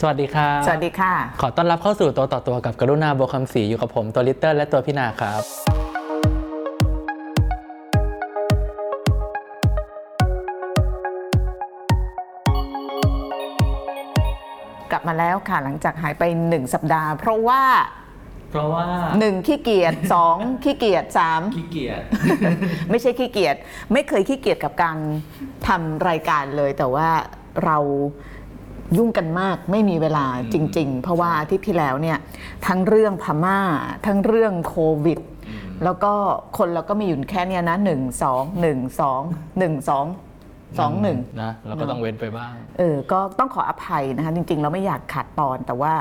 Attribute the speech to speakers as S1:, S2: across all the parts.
S1: สวัสดีครับ
S2: สวัสดีค่ะ
S1: ขอต้อนรับเข้าสู่ตัวต่อตัวกับกรุณาโบวคำศรีอยู่กับผมตัวลิตเติ้ลและตัวพี่นาครับ
S2: กลับมาแล้วค่ะหลังจากหายไปหนึ่งสัปดาห์ เพราะว่า
S1: เพราะว่า
S2: หนึ่งขี้เกียจสองขี้เกียจสาม
S1: ขี้เกียจ
S2: ไม่ใช่ขี้เกียจ ไม่เคยขี้เกียจกับการทำรายการเลย แต่ว่าเรา ยุ่งกันมากไม่มีเวลาจริง ๆ เพราะว่าอาทิตย์ที่แล้วเนี่ยทั้งเรื่องพม่า ทั้งเรื่องโควิด แล้วก็คนเราก็มีอยู่แค่เนี้ยนะหนึ่งสองหนึ่งสองหนึ่งสองสองหนึ่ง
S1: นะเราก็ต้องเว้นไปบ้าง
S2: เออ ก็ต้องขออภัยนะคะ จริง ๆ เราไม่อยากขาดตอนแต่ว่า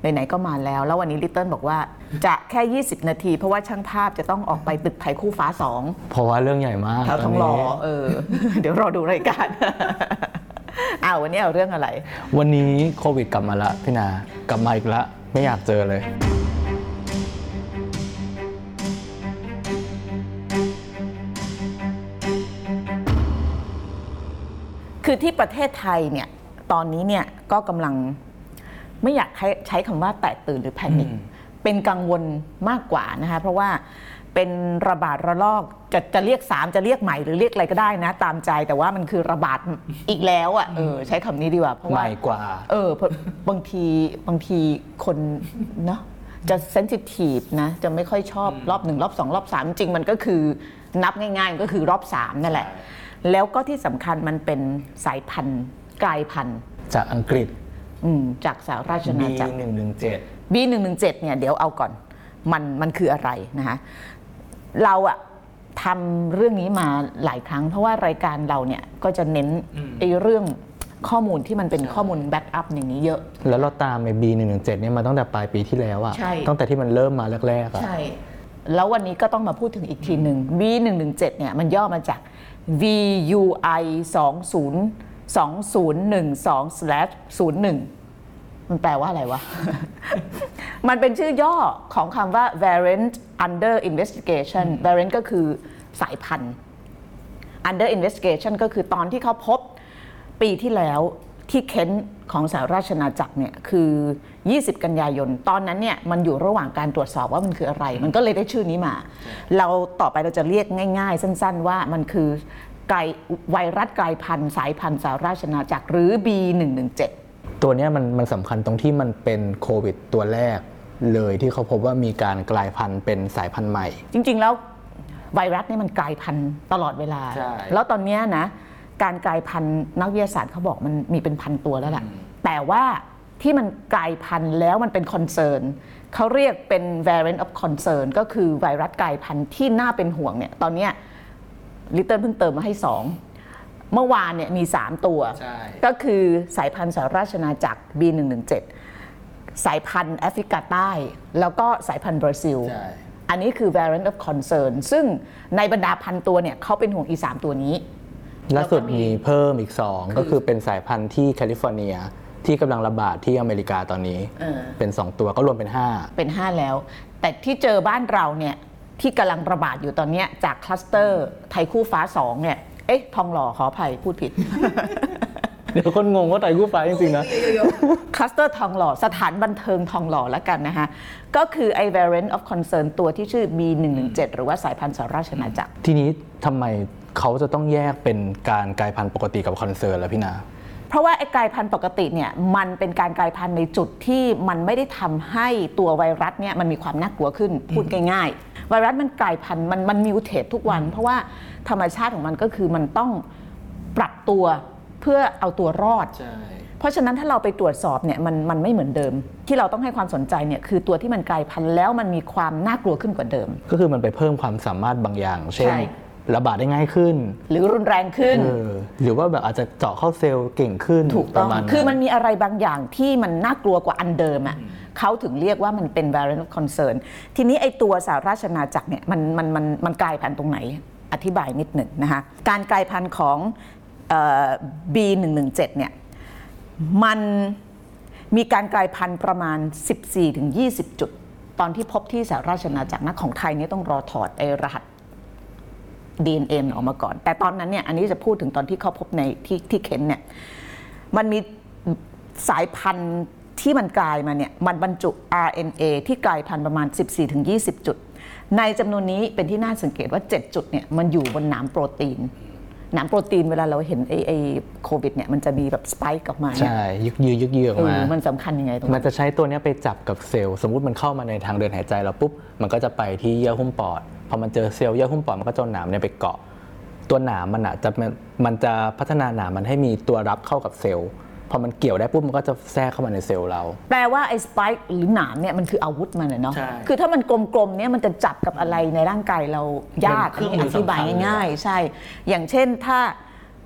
S2: ไหนๆก็มาแล้ว แล้ววันนี้ลิตเติ้ลบอกว่าจะแค่ 20 นาที เพราะว่าช่างภาพจะต้องออกไปตึกไทยคู่ฟ้าสอง
S1: เพราะว่าเรื่องใหญ่มาก
S2: แถวทองหล่อ
S1: ตนนี้
S2: เออ เดี๋ยวรอดูรายการ อ้าววันนี้เอาเรื่องอะไร
S1: วันนี้โควิดกลับมาละพี่นากลับมาอีกละไม่อยากเจอเลย
S2: คือที่ประเทศไทยเนี่ยตอนนี้เนี่ยก็กำลังไม่อยากใช้ใช้คำว่าแตกตื่นหรือแพนิค
S1: อืม
S2: เป็นกังวลมากกว่านะคะเพราะว่าเป็นระบาดระลอกจะจะเรียก 3 จะเรียกใหม่หรือเรียกอะไรก็ได้นะ ตามใจแต่ว่ามันคือระบาดอีกแล้วอะเออใช้คำนี้ดีกว่าเพราะ
S1: ให
S2: ว่า
S1: ม่กว่า
S2: เออเพราะบางทีบางทีคนเนาะจะเซนซิทีฟนะ จะไม่ค่อยชอบรอบหนึ่งรอบสองรอบสามจริงๆมันก็คือนับง่ายๆมันก็คือรอบสามนั่นแหละ แล้วก็ที่สำคัญมันเป็นสายพันธุ์กลายพันธุ์
S1: จากอังกฤษ
S2: อืมจากสหราช
S1: B
S2: อาณาจักร
S1: 1 1 7
S2: B117 เนี่ยเดี๋ยวเอาก่อนมันมันคืออะไรนะคะเราอะทำเรื่องนี้มาหลายครั้ง เพราะว่ารายการเราเนี่ยก็จะเน้นไอ้เรื่องข้อมูลที่มันเป็นข้อมูลแบ็กอัพอย่างนี้เยอะ
S1: แล้วเราตามไอ้ B 1 1 7 เนี่ยมาตั้งแต่ปลายปีที่แล้วอะ
S2: ใช่
S1: ตั้งแต่ที่มันเริ่มมาแรกๆอะ
S2: ใช่ แล้ววันนี้ก็ต้องมาพูดถึงอีกทีหนึ่ง V117 เนี่ยมันย่อมาจาก VUI 20 2012 slash 01 มันแปลว่าอะไรวะ มันเป็นชื่อย่อของคำว่า variant under investigation variant ก็คือสายพันธุ์ under investigation ก็คือตอนที่เขาพบปีที่แล้วที่เค้นของสหราชอาณาจักรเนี่ยคือ 20 กันยายน ตอนนั้นเนี่ยมันอยู่ระหว่างการตรวจสอบว่ามันคืออะไร มันก็เลยได้ชื่อนี้มา เราต่อไปเราจะเรียกง่าย ๆ สั้น ๆ ว่ามันคือไกลไวรัสกลายพันธุ์สายพันธุ์สหราชอาณาจักรหรือ B117
S1: ตัวเนี้ยมันมันสำคัญตรงที่มันเป็นโควิดตัวแรกเลยที่เขาพบว่ามีการกลายพันธุ์เป็นสายพันธุ์ใหม่
S2: จริง ๆ แล้วไวรัสเนี่ยมันกลายพันธุ์ตลอดเวลา
S1: ใช่
S2: แล้วตอนเนี้ยนะการกลายพันธุ์นักวิทยาศาสตร์เขาบอกมันมีเป็นพันตัวแล้วแหละแต่ว่าที่มันกลายพันธุ์แล้วมันเป็นคอนเซิร์นเขาเรียกเป็น variant of concern ก็คือไวรัสกลายพันธุ์ที่น่าเป็นห่วงเนี่ยตอนเนี้ยลิตเติ้ลเพิ่งเติมมาให้สอง เมื่อวานเนี่ยมี 3 ตัว
S1: ใช่
S2: ก็คือสายพันธุ์สหราชอาณาจักร B117 สายพันธุ์แอฟริกาใต้ แล้วก็สายพันธุ์บราซิล
S1: ใช่
S2: อันนี้คือ variant of concern ซึ่งในบรรดาพันตัวเนี่ยเขาเป็นห่วงอีสามตัวนี้
S1: ล่าสุด
S2: แล้วก็มี
S1: มีเพิ่มอีก 2 ก็คือเป็นสายพันธุ์ที่แคลิฟอร์เนีย ที่กำลังระบาดที่อเมริกาตอนนี้
S2: เออ
S1: เป็น 2 ตัวก็รวมเป็น
S2: เป็น 5 แล้ว แต่ที่เจอบ้านเราเนี่ยที่กำลังระบาดอยู่ตอนเนี้ยจากคลัสเตอร์ไทยคู่ฟ้า 2 เนี่ย เอ๊ะทองหล่อขออภัยพูดผิด
S1: 5เดี๋ยวคนงงว่าไตรคู่ฟ้าจริงๆนะ
S2: คลัสเตอร์ทองหล่อ สถานบันเทิงทองหล่อแล้วกันนะคะก็คือไอ variant of concern ตัวที่ชื่อ B117 หรือว่าสายพันธุ์สหราชอาณาจักร
S1: ทีนี้ทำไมเขาจะต้องแยกเป็นการกลายพันธุ์ปกติกับ concern แล้วพี่นา
S2: เพราะว่าไอ้กลายพันธุ์ปกติเนี่ยมันเป็นการกลายพันธุ์ในจุดที่มันไม่ได้ทำให้ตัวไวรัสเนี่ยมันมีความน่ากลัวขึ้นพูดง่ายๆ ไวรัสมันกลายพันธุ์มันมัน mutate ทุกวัน เพราะว่าธรรมชาติของมันก็คือมันต้องปรับตัวเพื่อเอาตัวรอด
S1: ใช่
S2: เพราะฉะนั้นถ้าเราไปตรวจสอบเนี่ยมันมันไม่เหมือนเดิม ที่เราต้องให้ความสนใจเนี่ยคือตัวที่มันกลายพันธุ์แล้วมันมีความน่ากลัวขึ้นกว่าเดิม
S1: ก็คือมันไปเพิ่มความสามารถบางอย่าง เช่น
S2: ใช่
S1: ระบาดได้ง่ายขึ้น
S2: หรือรุนแรงขึ้น
S1: เออหรือว่าแบบอาจจะเจาะเข้าเซลล์เก่งขึ้น
S2: ถูก
S1: ป
S2: ต้
S1: ระ
S2: อง
S1: มาณ
S2: คือมันมีอะไรบางอย่างที่มันน่ากลัวกว่าอันเดิมอะเขาถึงเรียกว่ามันเป็น variant of concern ทีนี้ไอตัวสหราชอาณาจักรเนี่ยมันมันมันมันกลายพันธุ์ตรงไหน อธิบายนิดหนึ่งนะคะ การกลายพันธุ์ของเอ่อ B117 เนี่ยมันมีการกลายพันธุ์ประมาณ 14-20 จุด ตอนที่พบที่สหราชอาณาจักรนะของไทยเนี่ยต้องรอถอดไอรหัส DNA มันออกมาก่อน แต่ตอนนั้นเนี่ยอันนี้จะพูดถึงตอนที่เขาพบในที่ที่เค้นเนี่ยมันมีสายพันธุ์ที่มันกลายมาเนี่ยมันบรรจุ RNA ที่กลายพันธุ์ประมาณ 14-20 จุด ในจำนวนนี้เป็นที่น่าสังเกตว่า 7 จุดเนี่ยมันอยู่บนหนามโปรตีนหนามโปรตีนเวลาเราเห็นไอ้ไอ้โควิดเนี่ยมันจะมีแบบสไปค์ออกมาเนี่ย
S1: ใช่ยึกยือยึกยือออก
S2: เอ
S1: มา
S2: อมันสำคัญยังไงตรง
S1: มัน
S2: นั้น
S1: จะใช้ตัวเนี้ยไปจับกับเซลล์ สมมุติมันเข้ามาในทางเดินหายใจเราปุ๊บ มันก็จะไปที่เยื่อหุ้มปอด พอมันเจอเซลล์เยื่อหุ้มปอดมันก็จะเอาหนามเนี่ยไปเกาะ ตัวหนามมันอะจะมันมันจะพัฒนาหนามมันให้มีตัวรับเข้ากับเซลล์พอมันเกี่ยวได้ปุ๊บมันก็จะแทรกเข้ามาในเซลล์เรา
S2: แปลว่าไอ้สไปค์หรือหนามเนี่ยมันคืออาวุธมันอะเนาะ
S1: ใช่
S2: คือถ้ามันกลมๆเนี่ยมันจะจับกับอะไรในร่างกายเรายาก
S1: เป็นเครื่องมื
S2: อ
S1: อ
S2: ธิบาย
S1: สำคัญเลย
S2: ง่ายๆ ใช่ อย่างเช่นถ้า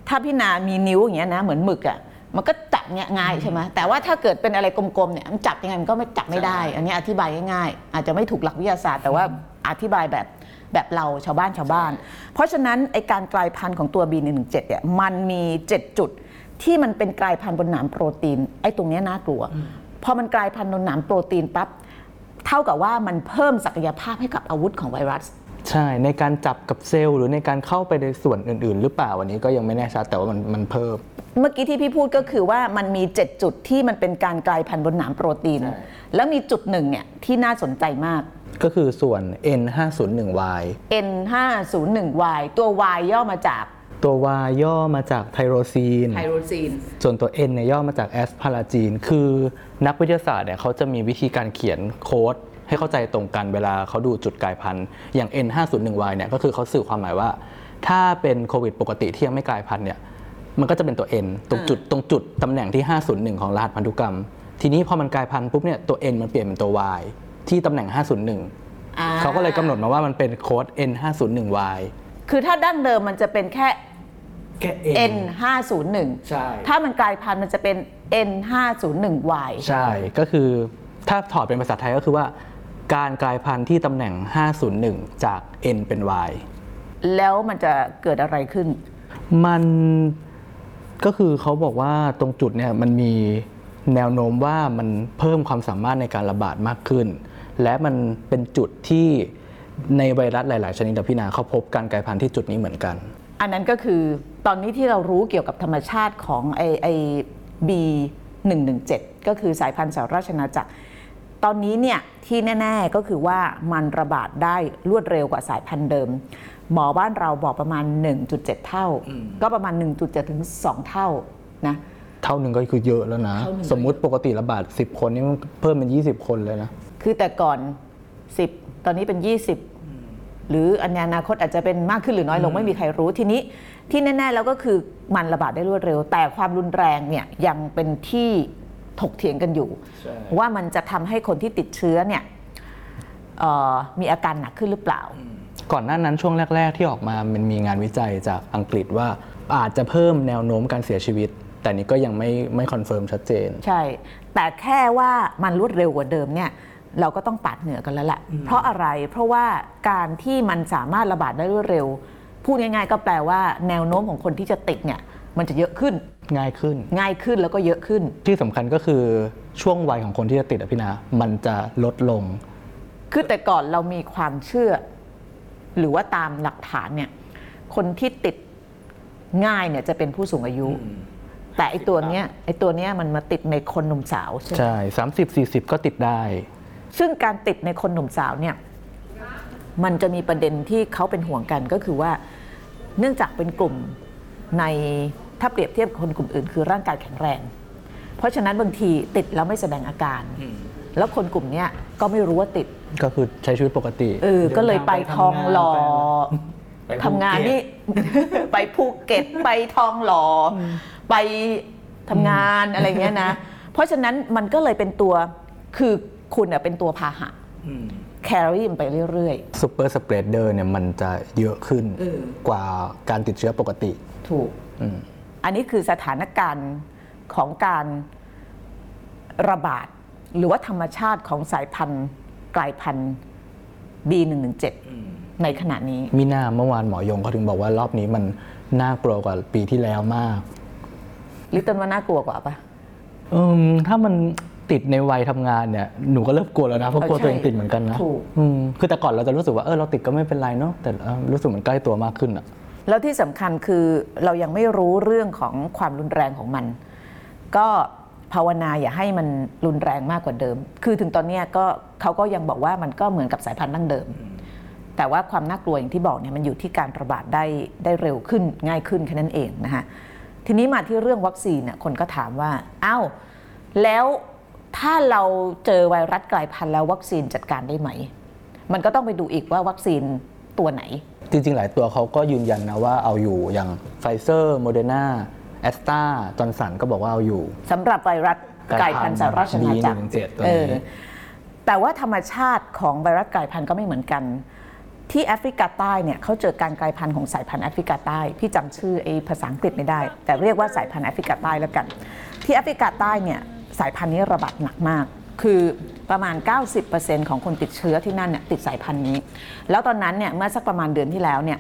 S2: ถ้าพี่นามีนิ้วอย่างเงี้ยนะเหมือนหมึกอะมันก็จับเงี้ยง่ายใช่ไหมแต่ว่าถ้าเกิดเป็นอะไรกลมๆเนี่ยมันจับยังไงมันก็ไม่จับไม่ได้ อันนี้อธิบายง่ายๆ อาจจะไม่ถูกหลักวิทยาศาสตร์แต่ว่าอธิบายแบบ แบบเราชาวบ้านชาวบ้าน เพราะฉะนั้นไอการกลายพันธุ์ของตัว B117 เนี่ยมันมี 7 จุดที่มันเป็นกลายพันธุ์บนหนามโปรตีนไอ้ตรงเนี้ยน่ากลัว พอมันกลายพันธุ์บนหนามโปรตีนปั๊บเท่ากับว่ามันเพิ่มศักยภาพให้กับอาวุธของไวรัส
S1: ใช่ในการจับกับเซลล์หรือในการเข้าไปในส่วนอื่น ๆ หรือเปล่าอันนี้ก็ยังไม่แน่ชัดแต่ว่ามันมันเพิ่ม
S2: เมื่อกี้ที่พี่พูดก็คือว่ามันมี 7 จุดที่มันเป็นการกลายพันธุ์บนหนามโปรตีน
S1: ใช่
S2: แล้วมีจุดหนึ่งเนี่ยที่น่าสนใจมาก
S1: ก็คือส่วน N501Y
S2: N501Y ตัว Y ย่อมาจาก
S1: ตัว Y ย่อมาจากไทโรซีน
S2: ไทโรซีน
S1: ส่วนตัว N เนี่ยย่อมาจากแอสพาราจีน คือนักวิทยาศาสตร์เนี่ยเขาจะมีวิธีการเขียนโค้ดให้เข้าใจตรงกันเวลาเขาดูจุดกลายพันธุ์ อย่าง N501Y เนี่ยก็คือเขาสื่อความหมายว่า ถ้าเป็นโควิดปกติที่ยังไม่กลายพันธุ์เนี่ย มันก็จะเป็นตัว N ตรงจุดตรงจุดตำแหน่งที่ 501 ของรหัสพันธุกรรม ทีนี้พอมันกลายพันธุ์ปุ๊บเนี่ยตัว N มันเปลี่ยนเป็นตัว Y ที่ตำแหน่ง501 เขาก็เลยกำหนดมาว่ามันเป็นโค้ด N501Y
S2: คือถ้าดั้งเดิมมันจะเป็นแค่
S1: แค่
S2: N501
S1: ใช่
S2: ถ้ามันกลายพันธุ์มันจะเป็น N501Y
S1: ใช่ ก็คือถ้าถอดเป็นภาษาไทยก็คือว่า การกลายพันธุ์ที่ตำแหน่ง 501 จาก N เป็น Y
S2: แล้วมันจะเกิดอะไรขึ้น
S1: มันก็คือเขาบอกว่าตรงจุดเนี่ยมันมีแนวโน้มว่ามันเพิ่มความสามารถในการระบาดมากขึ้น และมันเป็นจุดที่ในไวรัสหลาย ๆ ชนิดอะพี่นาเขาพบการกลายพันธุ์ที่จุดนี้เหมือนกัน
S2: อันนั้นก็คือตอนนี้ที่เรารู้เกี่ยวกับธรรมชาติของไอไอ B117 ก็คือสายพันธุ์สหราชอาณาจักร ตอนนี้เนี่ยที่แน่ ๆก็คือว่ามันระบาดได้รวดเร็วกว่าสายพันธุ์เดิม หมอบ้านเราบอกประมาณ 1.7 เท่า ก็ประมาณ 1.7 ถึง 2 เท่านะ
S1: เท่าหนึ่งก็คือเยอะแล้วนะ
S2: เท่าหนึ่ง
S1: สมมุติปกติระบาด 10 คนนี่มันเพิ่มเป็น 20 คนเลยนะ
S2: คือแต่ก่อน 10 ตอนนี้เป็น 20 หรืออันในอนาคตอาจจะเป็นมากขึ้นหรือน้อยลงไม่มีใครรู้ทีนี้ที่แน่ๆแล้วก็คือมันระบาดได้รวดเร็ว แต่ความรุนแรงเนี่ยยังเป็นที่ถกเถียงกันอยู่
S1: ใช่
S2: ว่ามันจะทำให้คนที่ติดเชื้อเนี่ยเอ่อมีอาการหนักขึ้นหรือเปล่า
S1: ก่อนหน้านั้นช่วงแรก ๆ ที่ออกมามันมีงานวิจัยจากอังกฤษว่าอาจจะเพิ่มแนวโน้มการเสียชีวิต แต่นี้ก็ยังไม่ไม่ confirm ชัดเจน
S2: ใช่ แต่แค่ว่ามันรวดเร็วกว่าเดิมเนี่ย เราก็ต้องปาดเหนือกันแล้วแหละ เพราะอะไร เพราะว่าการที่มันสามารถระบาดได้รวดเร็ว พูดง่ายๆ ก็แปลว่าแนวโน้มของคนที่จะติดเนี่ยมันจะเยอะขึ้น
S1: ง่ายขึ้น
S2: ง่ายขึ้นแล้วก็เยอะขึ้น
S1: ที่สำคัญก็คือช่วงวัยของคนที่จะติดอะพี่นา มันจะลดลง
S2: คือแต่ก่อนเรามีความเชื่อ หรือว่าตามหลักฐานเนี่ย คนที่ติดง่ายเนี่ยจะเป็นผู้สูงอายุ แต่ไอตัวเนี้ยไอตัวเนี้ยมันมาติดในคนหนุ่มสาวใช่ไหม
S1: ใช่30 40ก็ติดได้
S2: ซึ่งการติดในคนหนุ่มสาวเนี่ยมันจะมีประเด็นที่เขาเป็นห่วงกันก็คือว่า เนื่องจากเป็นกลุ่มในถ้าเปรียบเทียบกับคนกลุ่มอื่น คือร่างกายแข็งแรง เพราะฉะนั้นบางทีติดแล้วไม่แสดงอาการ แล้วคนกลุ่มเนี้ยก็ไม่รู้ว่าติด
S1: ก็คือใช้ชีวิตปกติ
S2: เออก็เลยไปทองหล่อ
S1: ไป
S2: ทำงานนี่ไปภูเก็ตไปทองหล่อไปทำงานอะไรเงี้ยนะ เพราะฉะนั้นมันก็เลยเป็นตัวคือ คุณอะเป็นตัวพาหะ carry มันไปเรื่อย
S1: super spreader เนี่ยมันจะเยอะขึ้น
S2: เออ
S1: กว่าการติดเชื้อปกติ
S2: ๆถูก
S1: อืม
S2: อันนี้คือสถานการณ์ของการระบาด หรือว่าธรรมชาติของสายพันธุ์กลายพันธุ์ B117 ในขณะนี้
S1: มีหน้าเมื่อวานหมอยงเขาถึงบอกว่ารอบนี้มันน่ากลัวกว่าปีที่แล้วมาก
S2: ลิตเติ้ลว่าน่ากลัวกว่าปะ
S1: เอมถ้ามัน ติดในวัยทำงานเนี่ยหนูก็เริ่มกลัวแล้วนะเพราะกลัว
S2: เออใช่
S1: ตัวเองติดเหมือนกันนะ
S2: ถูก
S1: อืมคือแต่ก่อนเราจะรู้สึกว่าเออเราติดก็ไม่เป็นไรเนาะแต่เออรู้สึกมันใกล้ตัวมากขึ้นอะ
S2: แล้วที่สำคัญคือเรายังไม่รู้เรื่องของความรุนแรงของมัน ก็ภาวนาอย่าให้มันรุนแรงมากกว่าเดิม คือถึงตอนเนี้ยก็เขาก็ยังบอกว่ามันก็เหมือนกับสายพันธุ์ดั้งเดิม แต่ว่าความน่ากลัวอย่างที่บอกเนี่ยมันอยู่ที่การระบาดได้ได้เร็วขึ้นง่ายขึ้นแค่นั้นเองนะคะทีนี้มาที่เรื่องวัคซีนเนี่ยคนก็ถามว่าอ้าวแล้ว ถ้าเราเจอไวรัสกลายพันธุ์แล้ววัคซีนจัดการได้ไหม มันก็ต้องไปดูอีกว่าวัคซีนตัวไหน
S1: จริง ๆ หลายตัวเขาก็ยืนยันนะว่าเอาอยู่อย่างไฟเซอร์โมเดอร์นาแอสตราจอร์นสันก็บอกว่าเอาอยู่
S2: สำหรับไวรัสกลายพันธุ์สหราชอาณาจักร
S1: B117 ตัวนี้
S2: เออแต่ว่าธรรมชาติของไวรัสกลายพันธุ์ก็ไม่เหมือนกันที่แอฟริกาใต้เนี่ยเขาเจอการกลายพันธุ์ของสายพันธุ์แอฟริกาใต้ พี่จำชื่อไอ้ภาษาอังกฤษไม่ได้ แต่เรียกว่าสายพันธุ์แอฟริกาใต้แล้วกัน ที่แอฟริกาใต้เนี่ย สายพันธุ์นี้ระบาดหนักมาก คือประมาณ 90%ของคนติดเชื้อที่นั่นเนี่ยติดสายพันธุ์นี้ แล้วตอนนั้นเนี่ยเมื่อสักประมาณเดือนที่แล้วเนี่ย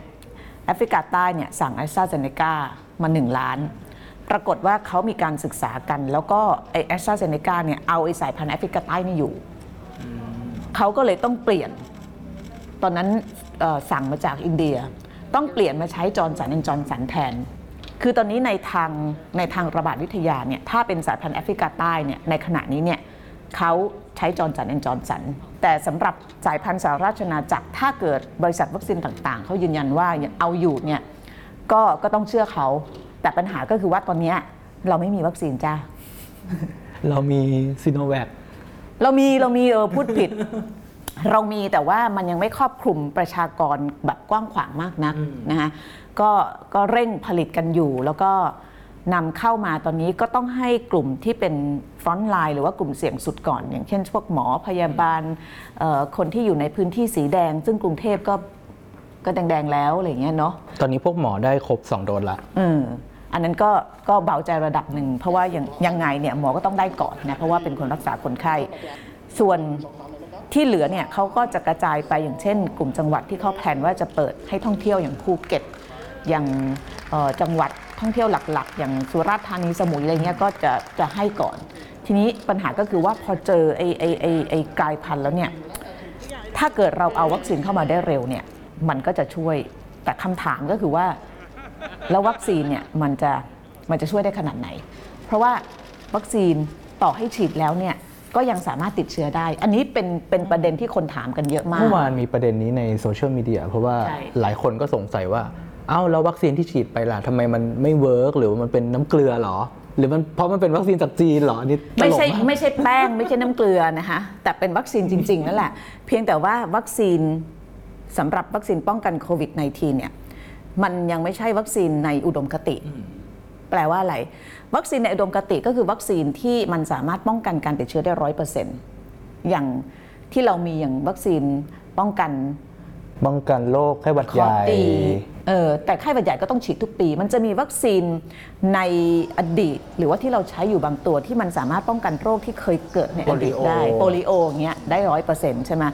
S2: แอฟริกาใต้เนี่ยสั่งแอสตราเซเนกามา 1 ล้าน ปรากฏว่าเขามีการศึกษากัน แล้วก็ไอแอสตราเซเนกาเนี่ยเอาไอสายพันธุ์แอฟริกาใต้ไม่อยู่ เขาก็เลยต้องเปลี่ยน ตอนนั้นสั่งมาจากอินเดีย ต้องเปลี่ยนมาใช้จอร์นสันแอนจอร์นสันแทน คือตอนนี้ในทางในทางระบาดวิทยาเนี่ยถ้าเป็นสายพันธุ์แอฟริกาใต้เนี่ยในขณะนี้เนี่ยเขาใช้จอร์นสันแอนจอร์นสันแต่สำหรับสายพันธุ์สหราชอาณาจักรถ้าเกิดบริษัทวัคซีนต่างๆ เขายืนยันว่าเอาอยู่เนี่ยก็ก็ต้องเชื่อเขา แต่ปัญหาก็คือว่าตอนเนี้ยเราไม่มีวัคซีนจ้า
S1: เรามีซีโนแวค
S2: เรามีเรามีเออพูดผิด เรามีแต่ว่ามันยังไม่ครอบคลุมประชากรแบบกว้างขวางมากนักนะคะก็ก็เร่งผลิตกันอยู่แล้วก็นำเข้ามาตอนนี้ก็ต้องให้กลุ่มที่เป็น frontline หรือว่ากลุ่มเสี่ยงสุดก่อน อย่างเช่นพวกหมอพยาบาลเอ่อคนที่อยู่ในพื้นที่สีแดง ซึ่งกรุงเทพก็ก็แดงๆแล้วอะไรอย่างเงี้ยเนาะ
S1: ตอนนี้พวกหมอได้ครบ 2 โดสละ
S2: เอออันนั้นก็ก็เบาใจระดับหนึ่ง เพราะว่ายังยังไงเนี่ยหมอก็ต้องได้ก่อนนะเพราะว่าเป็นคนรักษาคนไข้ส่วน ที่เหลือเนี่ยเขาก็จะกระจายไปอย่างเช่น กลุ่มจังหวัดที่เขาแผนว่าจะเปิดให้ท่องเที่ยวอย่างภูเก็ตอย่างจังหวัดท่องเที่ยวหลักๆ อย่างสุราษฎร์ธานีสมุยอะไรเงี้ยก็จะจะให้ก่อน ทีนี้ปัญหาก็คือว่าพอเจอไอ้ไอ้ไอ้ไอ้กลายพันธุ์แล้วเนี่ยถ้าเกิดเราเอาวัคซีนเข้ามาได้เร็วเนี่ยมันก็จะช่วยแต่คำถามก็คือว่า แล้ววัคซีนเนี่ยมันจะมันจะช่วยได้ขนาดไหน เพราะว่าวัคซีนต่อให้ฉีดแล้วเนี่ย ก็ยังสามารถติดเชื้อได้ อันนี้เป็นเป็นประเด็นที่คนถามกันเยอะมาก
S1: เมื่อวานมีประเด็นนี้ในโซเชียลมีเดียเพราะว่า
S2: ใช่
S1: หลายคนก็สงสัยว่า เอ้าแล้ววัคซีนที่ฉีดไปล่ะทำไมมันไม่ work หรือว่ามันเป็นน้ำเกลือเหรอ หรือมันเพราะมันเป็นวัคซีนจากจีนเหรออันนี่ต
S2: ไม่
S1: ลก
S2: ใช่
S1: มาก
S2: ไม่ใช่แป้ง ไม่ใช่น้ำเกลือนะคะแต่เป็นวัคซีนจริง ๆ นั่นแหละ เพียงแต่ว่าวัคซีนสำหรับวัคซีนป้องกันโควิด -19 เนี่ยมันยังไม่ใช่วัคซีนในอุดมคติ แปลว่าอะไร วัคซีนในอุดมคติก็คือวัคซีนที่มันสามารถป้องกันการติดเชื้อได้ร้อยเปอร์เซ็นต์อย่างที่เรามีอย่างวัคซีนป้องกัน
S1: ป้องกันโรคไข้หวัด
S2: ค
S1: ให
S2: อ
S1: ญ่
S2: ตีเออแต่ไข้หวัดใหญ่ก็ต้องฉีดทุกปี มันจะมีวัคซีนในอดีต หรือว่าที่เราใช้อยู่บางตัวที่มันสามารถป้องกันโรคที่เคยเกิดในอดีต
S1: โปลิโอ
S2: ได้โปลิโออย่างเงี้ยได้ร้อยเปอร์เซ็นต์ใช่ไหม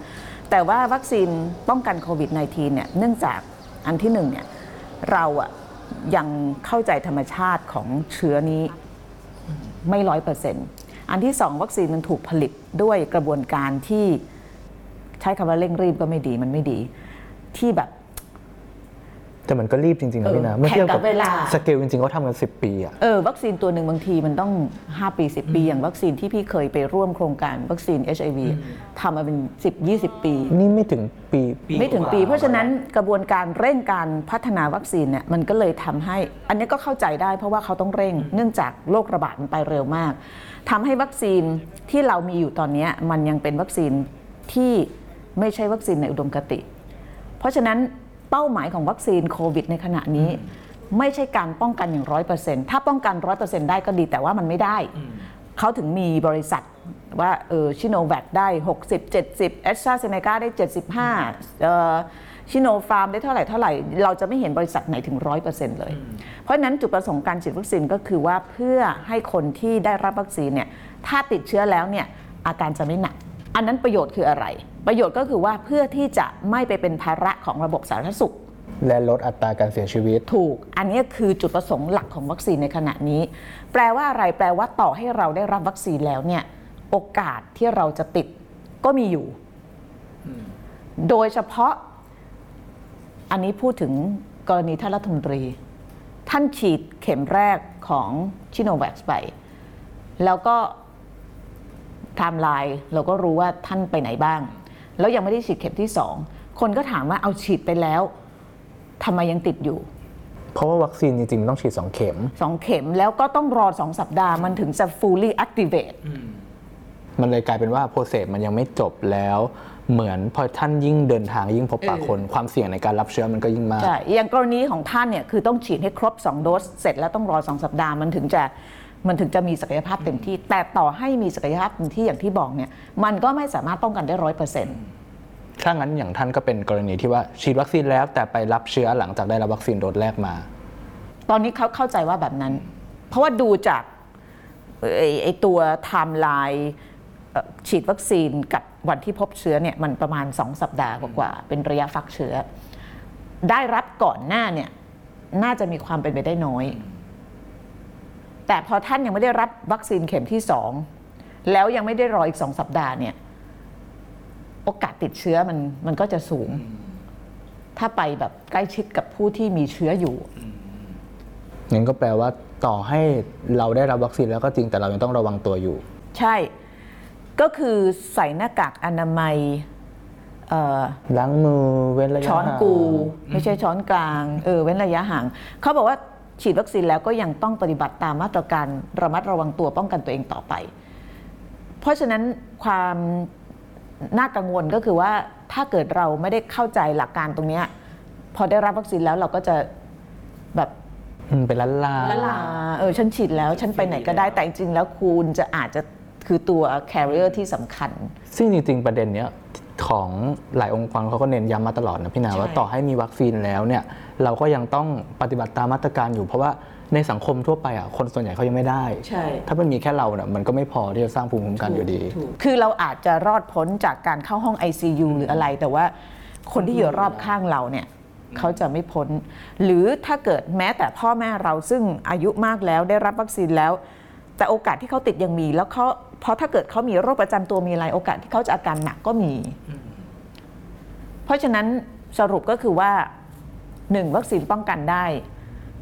S2: แต่ว่าวัคซีนป้องกันโควิด -19 เนี่ยเนื่องจากอันที่หนึ่งเนี่ยเราอะ ยังเข้าใจธรรมชาติของเชื้อนี้ไม่ร้อยเปอร์เซ็นต์อันที่สองวัคซีนมันถูกผลิตด้วยกระบวนการที่ใช้คำว่าเร่งรีบก็ไม่ดีมันไม่ดี ที่แบบ
S1: แต่มันก็รีบจริงๆนะพี่นะ
S2: เออ
S1: เมื่อเทียบกับ
S2: แข่งกับเวลา
S1: สเกลจริงๆเขาทำกัน 10 ปีอะ
S2: เออวัคซีนตัวหนึ่งบางทีมันต้อง 5 ปี 10 ปี อย่างวัคซีนที่พี่เคยไปร่วมโครงการวัคซีน HIV ทำมาเป็น 10 20 ปี
S1: นี่ไม่ถึงปี
S2: ไม่ถึงปี เพราะฉะนั้นกระบวนการเร่งการพัฒนาวัคซีนเนี่ยมันก็เลยทำให้ อันนี้ก็เข้าใจได้เพราะว่าเขาต้องเร่ง เนื่องจากโรคระบาดมันไปเร็วมากทำให้วัคซีนที่เรามีอยู่ตอนเนี้ยมันยังเป็นวัคซีนที่ไม่ใช่วัคซีนในอุดมคติ เพราะฉะนั้น เป้าหมายของวัคซีนโควิดในขณะนี้ ไม่ใช่การป้องกันอย่างร้อยเปอร์เซ็นต์ถ้าป้องกันร้อยเปอร์เซ็นต์ได้ก็ดีแต่ว่ามันไม่ได้ เขาถึงมีบริษัทว่าเออซิโนแวคได้ 60 70แอสตราเซเนกาได้ 75เอ่อชิโนฟาร์มได้เท่าไหร่เท่าไหร่ เราจะไม่เห็นบริษัทไหนถึง 100%เลย เพราะฉะนั้นจุดประสงค์การฉีดวัคซีนก็คือว่าเพื่อให้คนที่ได้รับวัคซีนเนี่ยถ้าติดเชื้อแล้วเนี่ยอาการจะไม่หนัก อันนั้นประโยชน์คืออะไร ประโยชน์ก็คือว่าเพื่อที่จะไม่ไปเป็นภาระของระบบสาธารณสุข
S1: และลดอัตราการเสียชีวิต
S2: ถูก อันนี้คือจุดประสงค์หลักของวัคซีนในขณะนี้ แปลว่าอะไร แปลว่าต่อให้เราได้รับวัคซีนแล้วเนี่ย โอกาสที่เราจะติดก็มีอยู่ โดยเฉพาะ อันนี้พูดถึงกรณีท่านรัฐมนตรี ท่านฉีดเข็มแรกของซิโนแวคไป แล้วก็ ไทม์ไลน์เราก็รู้ว่าท่านไปไหนบ้าง แล้วยังไม่ได้ฉีดเข็มที่สองคนก็ถามว่าเอ้าฉีดไปแล้วทำไมยังติดอยู่
S1: เพราะว่าวัคซีนจริงๆต้องฉีด 2 เข็ม
S2: สองเข็มแล้วก็ต้องรอสองสัปดาห์มันถึงจะ fully activate
S1: มันเลยกลายเป็นว่าโปรเซสมันยังไม่จบแล้ว เหมือนพอท่านยิ่งเดินทางยิ่งพบปะคนความเสี่ยงในการรับเชื้อมันก็ยิ่งมาก
S2: ใช่อย่างกรณีของท่านเนี่ยคือต้องฉีดให้ครบ 2 โดส เสร็จแล้วต้องรอ 2 สัปดาห์มันถึงจะ มันถึงจะมีศักยภาพเต็มที่ แต่ต่อให้มีศักยภาพเต็มที่อย่างที่บอกเนี่ยมันก็ไม่สามารถป้องกันได้ร้อยเปอร์เซ็นต์
S1: ถ้างั้นอย่างท่านก็เป็นกรณีที่ว่าฉีดวัคซีนแล้ว แต่ไปรับเชื้อหลังจากได้รับวัคซีนโดสแรกมา
S2: ตอนนี้เขาเข้าใจว่าแบบนั้น เพราะว่าดูจากไอ้ไอ้ตัวไทม์ไลน์เอ่อฉีดวัคซีนกับวันที่พบเชื้อเนี่ยมันประมาณ 2 สัปดาห์กว่าๆเป็นระยะฟักเชื้อ ได้รับก่อนหน้าเนี่ยน่าจะมีความเป็นไปได้น้อย แต่พอท่านยังไม่ได้รับวัคซีนเข็มที่สองแล้วยังไม่ได้รออีกสองสัปดาห์เนี่ย โอกาสติดเชื้อมันมันก็จะสูง ถ้าไปแบบใกล้ชิดกับผู้ที่มีเชื้ออยู่
S1: งั้นก็แปลว่าต่อให้เราได้รับวัคซีนแล้วก็จริงแต่เรายังต้องระวังตัวอยู่
S2: ใช่ ก็คือใส่หน้ากากอนามัยเอ่อ
S1: ล้างมือเว้นระยะ
S2: ช้อน
S1: ห่าง
S2: กู ไม่ใช่ช้อนกลางเออเว้นระยะห่างเขาบอกว่า ฉีดวัคซีนแล้วก็ยังต้องปฏิบัติตามมาตรการระมัดระวังตัวป้องกันตัวเองต่อไป เพราะฉะนั้นความน่ากังวลก็คือว่าถ้าเกิดเราไม่ได้เข้าใจหลักการตรงเนี้ยพอได้รับวัคซีนแล้วเราก็จะแบบ
S1: อืมเป็นล้านลา
S2: ละลาเออฉันฉีดแล้วฉันไปไหนก็ได้แต่จริงๆแล้วคุณจะอาจจะคือตัว carrier ที่สำคัญ
S1: ซึ่งจริงๆ ประเด็นเนี้ย ของหลายองค์กรเขาก็เน้นย้ำมาตลอดนะพี่นา
S2: ใช่
S1: ว่าต่อให้มีวัคซีนแล้วเนี่ยเราก็ยังต้องปฏิบัติตามมาตรการอยู่เพราะว่าในสังคมทั่วไปอะคนส่วนใหญ่เขายังไม่ได้
S2: ใช่
S1: ถ้ามันมีแค่เราเนี่ยมันก็ไม่พอที่จะสร้างภูมิคุ้มกันอยู่ดี
S2: คือเราอาจจะรอดพ้นจากการเข้าห้อง ICU หรืออะไร แต่ว่าคนที่อยู่รอบข้างเราเนี่ยเขาจะไม่พ้น หรือถ้าเกิดแม้แต่พ่อแม่เราซึ่งอายุมากแล้วได้รับวัคซีนแล้ว แต่โอกาสที่เขาติดยังมีแล้วเขา เพราะถ้าเกิดเขามีโรคประจำตัวมีอะไรโอกาสที่เขาจะอาการหนักก็มี เพราะฉะนั้นสรุปก็คือว่าหนึ่งวัคซีนป้องกันได้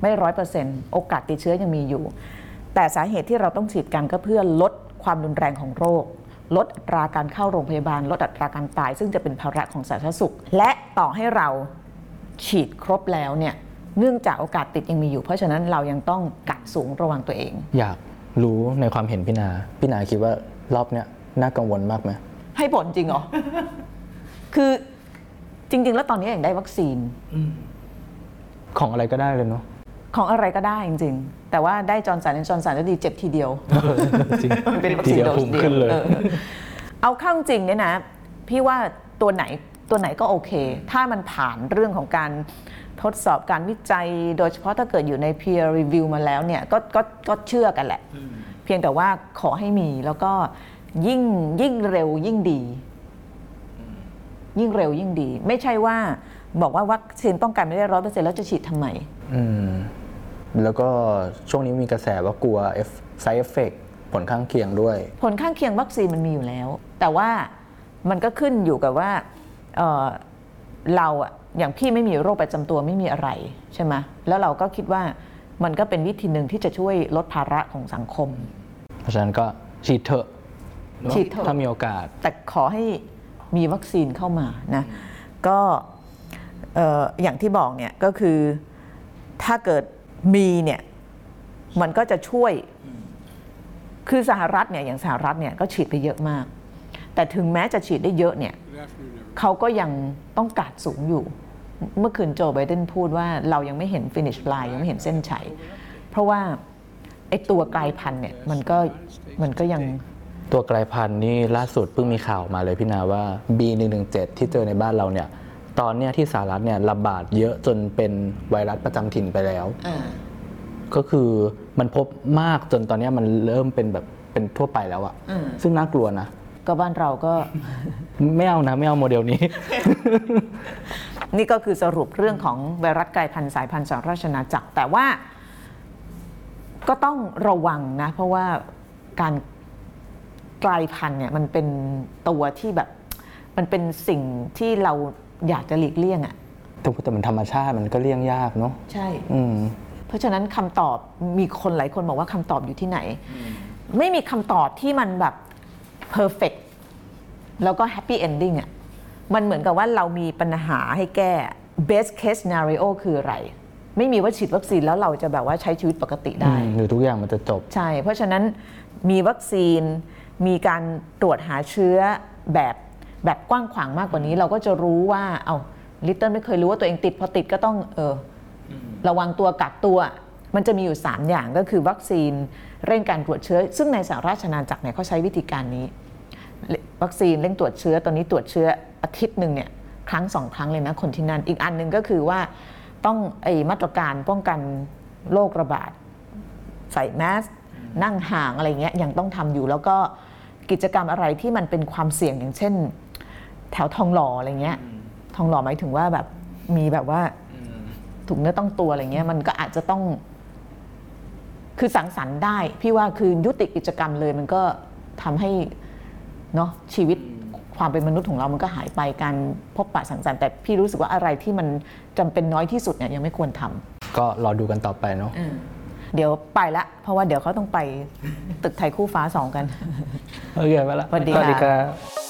S2: ไม่ร้อยเปอร์เซ็นต์โอกาสติดเชื้อยังมีอยู่ แต่สาเหตุที่เราต้องฉีดกันก็เพื่อลดความรุนแรงของโรค ลดอัตราการเข้าโรงพยาบาล ลดอัตราการตาย ซึ่งจะเป็นภาระของสาธารณสุข และต่อให้เราฉีดครบแล้วเนี่ยเนื่องจากโอกาสติดยังมีอยู่ เพราะฉะนั้นเรายังต้องกัดสูงระวังตัวเอง
S1: อยาก รู้ในความเห็นพี่นา พี่นาคิดว่ารอบเนี้ยน่ากังวลมากไหม
S2: ให้ผลจริงเหรอ คือจริง ๆ แล้วตอนนี้อย่างได้วัคซีน
S1: ของอะไรก็ได้เลยเนาะ
S2: ของอะไรก็ได้จริง ๆ แต่ว่าได้จอร์นสันจอร์นสันก็ดีเจ็บทีเดียว
S1: จริง
S2: เป็นวัคซีน
S1: ทีเดียว
S2: โดส
S1: ภูมิ
S2: เดีย
S1: ขึ้
S2: วน
S1: เลย
S2: ออเอาเข้าจริงเนี่ยนะ พี่ว่าตัวไหน ตัวไหนก็โอเค ถ้ามันผ่านเรื่องของการทดสอบการวิจัย โดยเฉพาะถ้าเกิดอยู่ใน peer review มาแล้วเนี่ยก็ก็ก็เชื่อกันแหละ เพียงแต่ว่าขอให้มีแล้วก็ยิ่งยิ่งเร็วยิ่งดี ยิ่งเร็วยิ่งดี ไม่ใช่ว่าบอกว่าวัคซีนป้องกันไม่ได้ร้อยเปอร์เซ็นต์แล้วจะฉีดทำไม
S1: อืมแล้วก็ช่วงนี้มีกระแสว่ากลัว F- side effect ผลข้างเคียงด้วย
S2: ผลข้างเคียงวัคซีนมันมีอยู่แล้ว แต่ว่ามันก็ขึ้นอยู่กับว่า เอ่อเราอะอย่างพี่ไม่มีโรคประจำตัวไม่มีอะไรใช่ไหมแล้วเราก็คิดว่ามันก็เป็นวิธีหนึ่งที่จะช่วยลดภาระของสังคม
S1: เพราะฉะนั้นก็ฉีดเถอะน
S2: ฉีดเถอะ
S1: ถ้ามีโอกาส
S2: แต่ขอให้มีวัคซีนเข้ามานะก็เอ่ออย่างที่บอกเนี่ยก็คือถ้าเกิดมีเนี่ยมันก็จะช่วยคือสหรัฐเนี่ยอย่างสหรัฐเนี่ยก็ฉีดไปเยอะมาก แต่ถึงแม้จะฉีดได้เยอะเนี่ย เขาก็ยังต้องการดสูงอยู่ เมื่อคืนโจไบเดนพูดว่าเรายังไม่เห็น finish line ยังไม่เห็นเส้นชัย เพราะว่าไอ้ตัวกลายพันธุ์เนี่ยมันก็มันก็ยัง
S1: ตัวกลายพันธุ์นี่ล่าสุดเพิ่งมีข่าวมาเลยพี่นาว่า B117 ที่เจอในบ้านเราเนี่ยตอนเนี้ยที่สหรัฐเนี่ยระบาดเยอะจนเป็นไวรัสประจำถิ่นไปแล้วก็คือมันพบมากจนตอนเนี้ยมันเริ่มเป็นแบบเป็นทั่วไปแล้วอะ
S2: อืม
S1: ซึ่งน่ากลัวนะ
S2: ก็บ้านเราก็
S1: ไม่เอานะไม่เอาโมเดลนี้
S2: นี่ก็คือสรุปเรื่องของไวรัสกลายพันธุ์สายพันธุ์สหราชอาณาจักร แต่ว่า ก็ต้องระวังนะ เพราะว่าการกลายพันธุ์เนี่ยมันเป็นตัวที่แบบ มันเป็นสิ่งที่เราอยากจะหลีกเลี่ยงอะ่ะ
S1: แต่แต่มันธรรมชาติมันก็เลี่ยงยากเนาะ
S2: ใช่
S1: อืม
S2: เพราะฉะนั้นคำตอบมีคนหลายคนบอกว่าคำตอบอยู่ที่ไหน ไม่มีคำตอบที่มันแบบ perfect แล้วก็ happy ending อะ่ะมันเหมือนกับว่าเรามีปัญหาให้แก้ best case scenario คืออะไร ไม่มีว่าฉีดวัคซีนแล้วเราจะแบบว่าใช้ชีวิตปกติได้
S1: อืมหรือทุกอย่างมันจะจบ
S2: ใช่ เพราะฉะนั้นมีวัคซีนมีการตรวจหาเชื้อแบบแบบกว้างขวางมากกว่านี้ เราก็จะรู้ว่าเอาลิตเติ้ลไม่เคยรู้ว่าตัวเองติดพอติดก็ต้องเอออระวังตัวกักตัว มันจะมีอยู่ 3 อย่างก็คือวัคซีนเร่งการตรวจเชื้อ ซึ่งในสหราชอาณาจักรเนี่ยเขาใช้วิธีการนี้ วัคซีนเร่งตรวจเชื้อตอนนี้ตรวจเชื้ออาทิตย์หนึ่งเนี่ยครั้งสองครั้งเลยนะคนที่นั่นอีกอันหนึ่งก็คือว่าต้องไอมาตรการป้องกันโรคระบาด ใส่แมสนั่งห่างอะไรเงี้ยยังต้องทำอยู่แล้วก็กิจกรรมอะไรที่มันเป็นความเสี่ยงอย่างเช่น แถวทองหล่ออะไรเงี้ยทองหล่อหมายถึงว่าแบบมีแบบว่าถุงเนื้อต้องตัวอะไรเงี้ยมันก็อาจจะต้อง คือสังสรรค์ได้ พี่ว่าคือยุติกิจกรรมเลยมันก็ทำให้ เนาะชีวิตความเป็นมนุษย์ของเรามันก็หายไปการพบปะสังสรรค์แต่พี่รู้สึกว่าอะไรที่มันจำเป็นน้อยที่สุดเนี่ยยังไม่ควรทำ
S1: ก็รอดูกันต่อไปเนาะ
S2: เดี๋ยวไปละ เพราะว่าเดี๋ยวเขาต้องไปตึกไทยคู่ฟ้าสองกัน
S1: โอเคไปละ
S2: สวัสดี
S1: สวัสดี
S2: ค่ะ
S1: ครับ